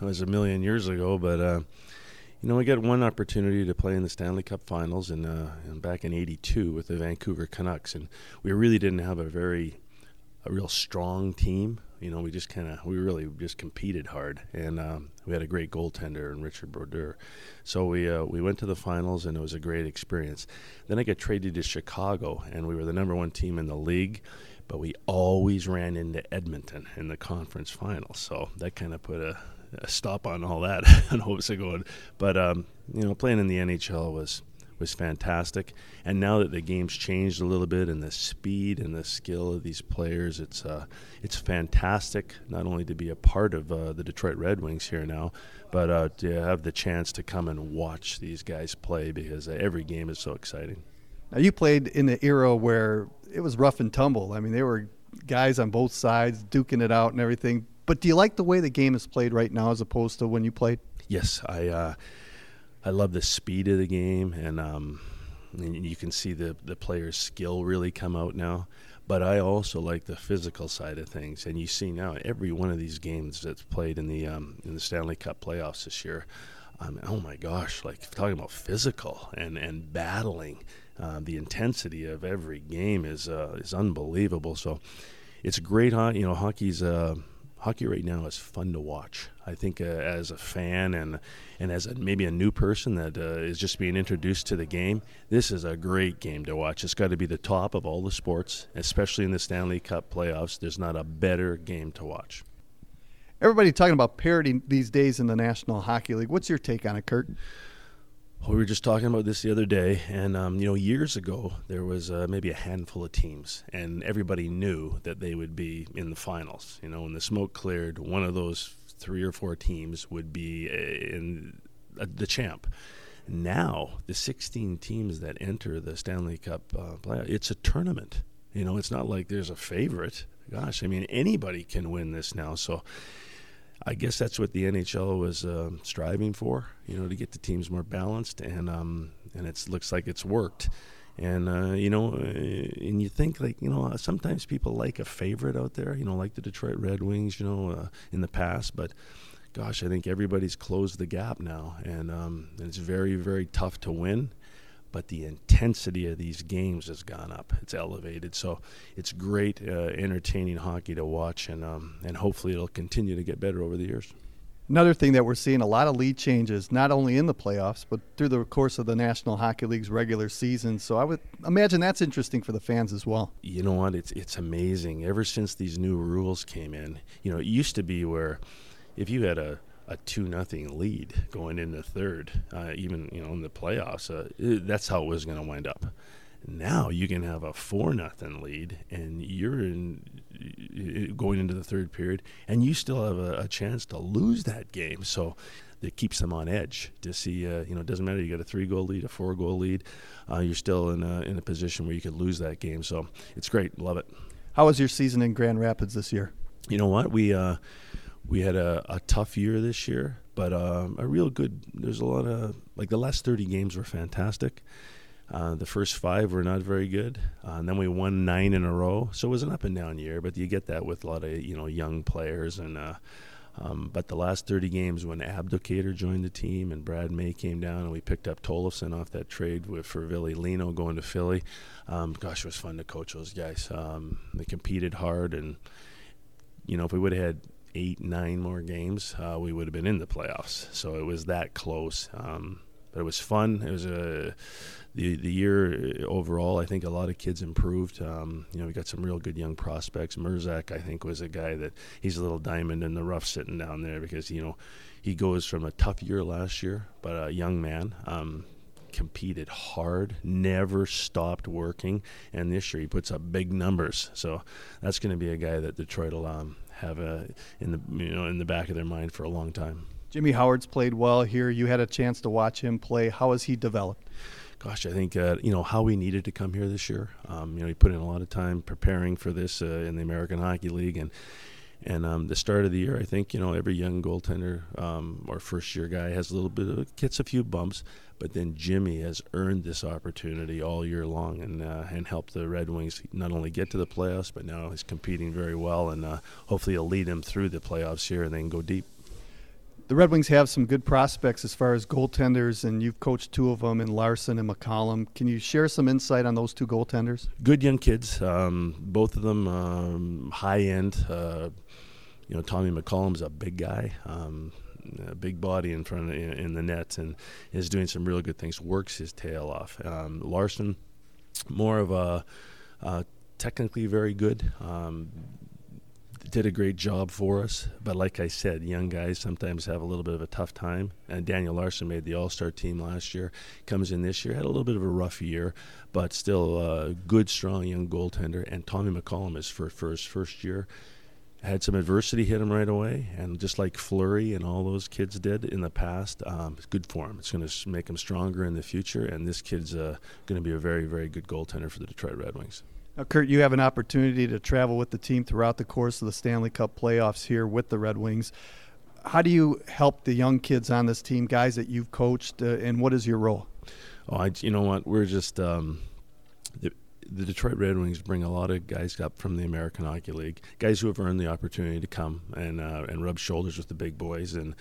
It was a million years ago, but uh, you know, we got one opportunity to play in the Stanley Cup Finals, and uh, back in '82 with the Vancouver Canucks, and we really didn't have a very a real strong team. You know, we just kind of we really just competed hard, and um, we had a great goaltender in Richard Brodeur. So we uh, we went to the finals, and it was a great experience. Then I got traded to Chicago, and we were the number one team in the league, but we always ran into Edmonton in the conference finals. So that kind of put a, a, stop on all that and hopes of going. But um, you know, playing in the NHL was was fantastic. And now that the game's changed a little bit and the speed and the skill of these players, it's uh, it's fantastic. Not only to be a part of uh, the Detroit Red Wings here now, but uh, to have the chance to come and watch these guys play because every game is so exciting. Now you played in the era where it was rough and tumble. I mean, there were guys on both sides duking it out and everything. But do you like the way the game is played right now as opposed to when you played? Yes, I uh, I love the speed of the game, and, um, and you can see the the player's skill really come out now. But I also like the physical side of things, and you see now every one of these games that's played in the um, in the Stanley Cup playoffs this year. Um, oh my gosh, like talking about physical and and battling, uh, the intensity of every game is uh, is unbelievable. So it's great. You know, hockey's. Uh, hockey right now is fun to watch. I think uh, as a fan and and as a, maybe a new person that uh, is just being introduced to the game, this is a great game to watch. It's got to be the top of all the sports, especially in the Stanley Cup playoffs. There's not a better game to watch. Everybody talking about parity these days in the National Hockey League. What's your take on it, Curt? We were just talking about this the other day, and um, you know, years ago there was uh, maybe a handful of teams, and everybody knew that they would be in the finals. You know, when the smoke cleared, one of those three or four teams would be uh, in uh, the champ. Now, the 16 teams that enter the Stanley Cup uh, play, it's a tournament. You know, it's not like there's a favorite. Gosh, I mean, anybody can win this now. So I guess that's what the NHL was uh, striving for, you know, to get the teams more balanced, and um, and it looks like it's worked. And uh, you know, uh, and you think like you know, sometimes people like a favorite out there, you know, like the Detroit Red Wings, you know, uh, in the past, but gosh, I think everybody's closed the gap now, and, um, and it's very very tough to win but the intensity of these games has gone up. It's elevated, so it's great, uh, entertaining hockey to watch, and um, and hopefully it'll continue to get better over the years. Another thing that we're seeing a lot of lead changes, not only in the playoffs, but through the course of the National Hockey League's regular season. So I would imagine that's interesting for the fans as well. You know what? It's it's amazing. Ever since these new rules came in, you know, it used to be where if you had a a two nothing lead going into third, uh, even you know in the playoffs. Uh, that's how it was going to wind up. Now you can have a four nothing lead, and you're in going into the third period, and you still have a, a chance to lose that game. So it keeps them on edge to see. Uh, you know, it doesn't matter. You got a three goal lead, a four goal lead. Uh, you're still in a, in a position where you could lose that game. So it's great. Love it. How was your season in Grand Rapids this year? You know what we uh, we had a, a tough year this year, but um, a real good. There's a lot of like the last 30 games were fantastic. Uh, the first five were not very good, uh, and then we won nine in a row. So it was an up and down year, but you get that with a lot of you know young players and. Uh, um, but the last 30 games, when Abdelkader joined the team and Brad May came down, and we picked up Tollefsen off that trade with for Ville Leino going to Philly, um, gosh, it was fun to coach those guys. Um, they competed hard, and you know, if we would have had eight, nine more games, uh, we would have been in the playoffs. So it was that close. Um, but it was fun. It was a the the year overall. I think a lot of kids improved. Um, you know, we got some real good young prospects. Mursak, I think, was a guy that he's a little diamond in the rough sitting down there because you know he goes from a tough year last year, but a young man. Um, competed hard, never stopped working, and this year he puts up big numbers. So that's going to be a guy that Detroit will um, have a in the you know in the back of their mind for a long time. Jimmy Howard's played well here. You had a chance to watch him play. How has he developed? Gosh, I think uh, you know how we needed to come here this year. Um, you know, he put in a lot of time preparing for this uh, in the American Hockey League, and and um, the start of the year, I think you know every young goaltender um, or first year guy has a little bit of gets a few bumps, but then Jimmy has earned this opportunity all year long and uh, and helped the Red Wings not only get to the playoffs, but now he's competing very well, and uh, hopefully he'll lead them through the playoffs here and then go deep. The Red Wings have some good prospects as far as goaltenders, and you've coached two of them in Larsson and McCollum. Can you share some insight on those two goaltenders? Good young kids, um, both of them um, high end. Uh, you know, Tommy McCollum's a big guy, um, a big body in front of, in, the net, and is doing some really good things. Works his tail off. Um, Larsson, more of a uh, technically very good. Um, did a great job for us. But like I said, young guys sometimes have a little bit of a tough time. And Daniel Larsson made the All Star team last year. Comes in this year, had a little bit of a rough year, but still a good, strong young goaltender. And Tommy McCollum is for, for his first year. Had some adversity hit him right away, and just like Fleury and all those kids did in the past, um, it's good for him. It's going to make him stronger in the future, and this kid's uh, going to be a very, very good goaltender for the Detroit Red Wings. Now, Curt, you have an opportunity to travel with the team throughout the course of the Stanley Cup playoffs here with the Red Wings. How do you help the young kids on this team, guys that you've coached, uh, and what is your role? Oh, I, you know what? We're just um, the, Detroit Red Wings bring a lot of guys up from the American Hockey League, guys who have earned the opportunity to come and uh, and rub shoulders with the big boys and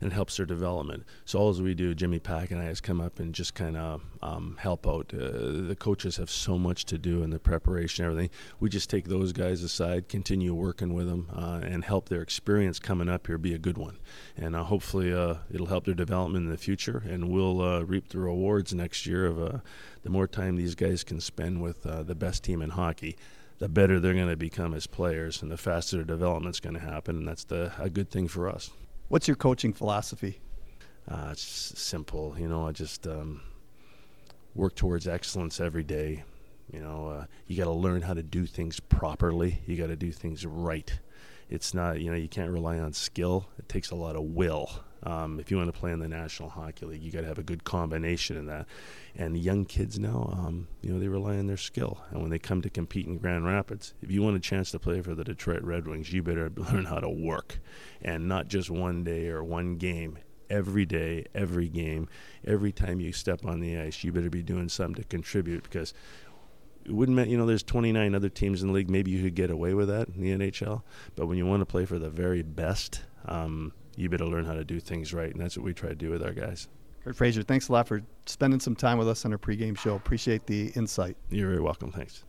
and helps their development. So all as we do, Jimmy Paek and I has come up and just kind of um, help out. Uh, the coaches have so much to do in the preparation, everything. We just take those guys aside, continue working with them, uh, and help their experience coming up here be a good one. And uh, hopefully, uh, it'll help their development in the future, and we'll uh, reap the rewards next year of the more time these guys can spend with the best team in hockey the better they're going to become as players and the faster their development's going to happen and that's the, a good thing for us What's your coaching philosophy? Uh, it's simple. You know, I just um, work towards excellence every day. You know, uh, you got to learn how to do things properly. You got to do things right. It's not, you know, you can't rely on skill. It takes a lot of will. Um, if you want to play in the National Hockey League, you got to have a good combination in that. And young kids now, um, you know, they rely on their skill. And when they come to compete in Grand Rapids, if you want a chance to play for the Detroit Red Wings, you better learn how to work, and not just one day or one game. Every day, every game, every time you step on the ice, you better be doing something to contribute because it wouldn't mean you know there's 29 other teams in the league maybe you could get away with that in the nhl but when you want to play for the very best um, you better learn how to do things right, and that's what we try to do with our guys. Curt Fraser, thanks a lot for spending some time with us on our pregame show. Appreciate the insight. You're very welcome. Thanks.